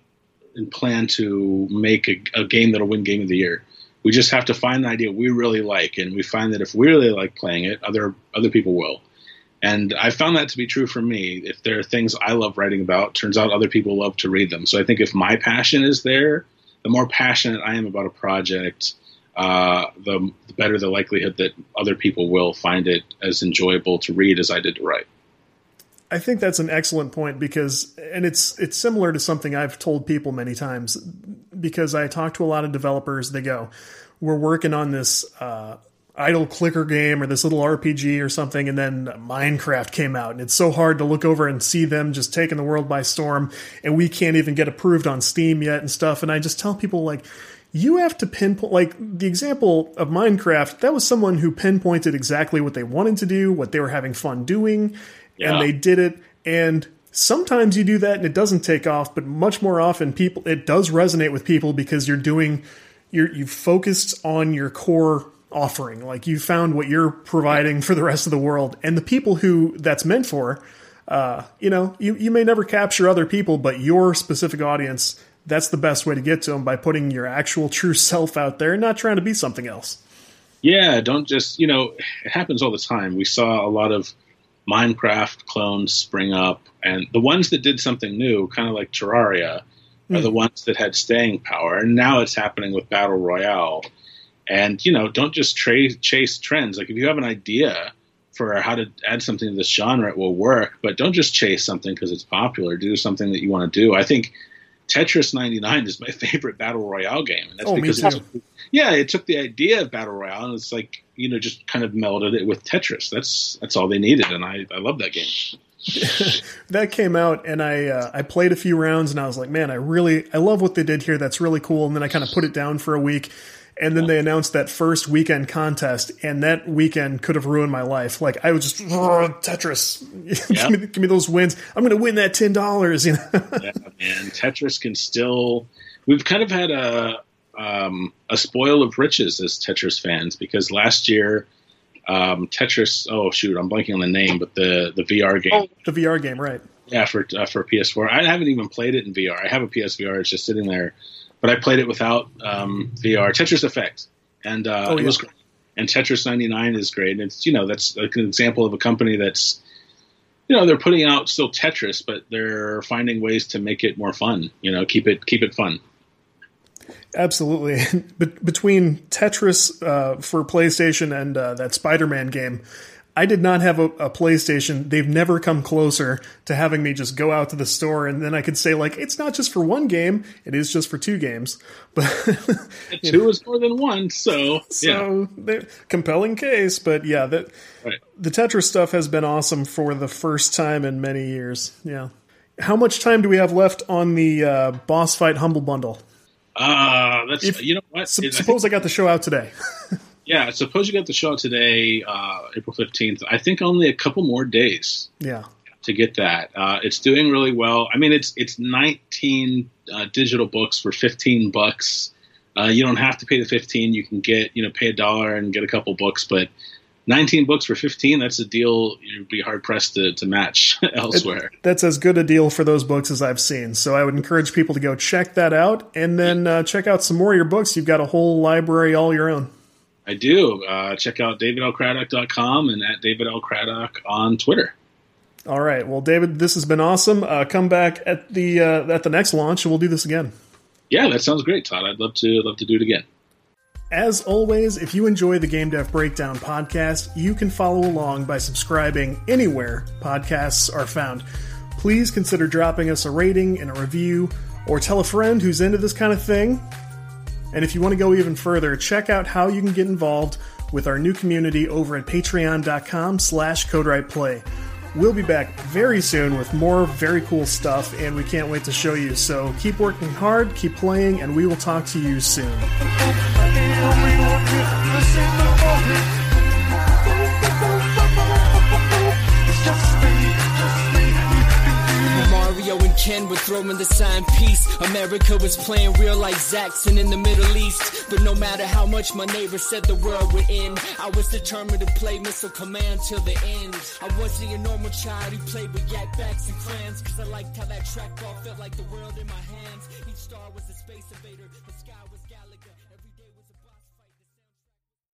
and plan to make a, a, game that'll win Game of the Year. We just have to find an idea we really like, and we find that if we really like playing it, other other people will. And I found that to be true for me. If there are things I love writing about, turns out other people love to read them. So I think if my passion is there, the more passionate I am about a project, uh, the, the better the likelihood that other people will find it as enjoyable to read as I did to write. I think that's an excellent point because, and it's it's similar to something I've told people many times because I talk to a lot of developers. They go, "We're working on this uh, idle clicker game or this little RPG or something," and then Minecraft came out, and it's so hard to look over and see them just taking the world by storm, and we can't even get approved on Steam yet and stuff. And I just tell people like, you have to pinpoint like the example of Minecraft, that was someone who pinpointed exactly what they wanted to do, what they were having fun doing, yeah. and they did it. And sometimes you do that and it doesn't take off, but much more often people it does resonate with people because you're doing you're you've focused on your core offering. Like you found what you're providing for the rest of the world. And the people who that's meant for, uh, you know, you, you may never capture other people, but your specific audience, that's the best way to get to them by putting your actual true self out there and not trying to be something else. Yeah, don't just, you know, it happens all the time. We saw a lot of Minecraft clones spring up, and the ones that did something new, kind of like Terraria, mm. are hmm. the ones that had staying power. And now it's happening with Battle Royale. And you know, don't just tra- chase trends. Like if you have an idea for how to add something to this genre, it will work. But don't just chase something because it's popular. Do something that you want to do. I think Tetris 99 is my favorite battle royale game, and that's oh, because it took, yeah, it took the idea of battle royale and it's like you know just kind of melded it with Tetris. That's that's all they needed, and I I love that game. that came out and I uh, I played a few rounds and I was like, man, I really I love what they did here. That's really cool. And then I kind of put it down for a week and then they announced that first weekend contest, and that weekend could have ruined my life. Like I was just Tetris, give, me, give, me, those wins. I'm going to win that ten dollars. You know, yeah, man. Tetris can still. We've kind of had a um, a spoil of riches as Tetris fans because last year. Um, Tetris. Oh shoot, I'm blanking on the name, but the the VR game. Oh, the VR game, right? Yeah, for uh, for PS4. I haven't even played it in VR. I have a PSVR. It's just sitting there but I played it without um, VR. Tetris Effect, and uh, oh, yeah. it was great. And Tetris 99 is great. And it's you know that's like an example of a company that's you know they're putting out still Tetris, but they're finding ways to make it more fun. You know, keep it keep it fun. Absolutely. Between Tetris uh, for PlayStation and uh, that Spider-Man game, I did not have a, a, PlayStation. They've never come closer to having me just go out to the store and then I could say like it's not just for one game, it is just for two games. But two know. is more than one, so so yeah. compelling case. But yeah, the right. the Tetris stuff has been awesome for the first time in many years. Yeah. How much time do we have left on the uh, boss fight humble bundle? Uh, that's If- you know what. Sup- It- I think- suppose I got the show out today. yeah, suppose you got the show today, uh, April fifteenth. I think only a couple more days yeah. to get that. Uh, it's doing really well. I mean, it's it's 19 uh, digital books for 15 bucks. Uh, you don't have to pay the 15. You can get you know pay a dollar and get a couple books, but 19 books for 15. That's a deal you'd be hard pressed to, to match elsewhere. That's as good a deal for those books as I've seen. So I would encourage people to go check that out and then uh, check out some more of your books. You've got a whole library all your own. I do. Uh, check out davidlcraddock.com and at David L. Craddock on Twitter. All right. Well, David, this has been awesome. Uh, come back at the uh, at the next launch, and we'll do this again. Yeah, that sounds great, Todd. I'd love to love to do it again. As always, if you enjoy the Game Dev Breakdown podcast, you can follow along by subscribing anywhere podcasts are found. Please consider dropping us a rating and a review, or tell a friend who's into this kind of thing. And if you want to go even further, check out how you can get involved with our new community over at patreon.com slash coderightplay. We'll be back very soon with more very cool stuff, and we can't wait to show you. So keep working hard, keep playing, and we will talk to you soon. Ken were throwing the sign peace. America was playing real like Zaxxon in the Middle East. But no matter how much my neighbors said the world would end, I was determined to play Missile Command till the end. I wasn't your normal child who played with yak and clans. Cause I liked how that trackball felt like the world in my hands. Each star was a space invader, was.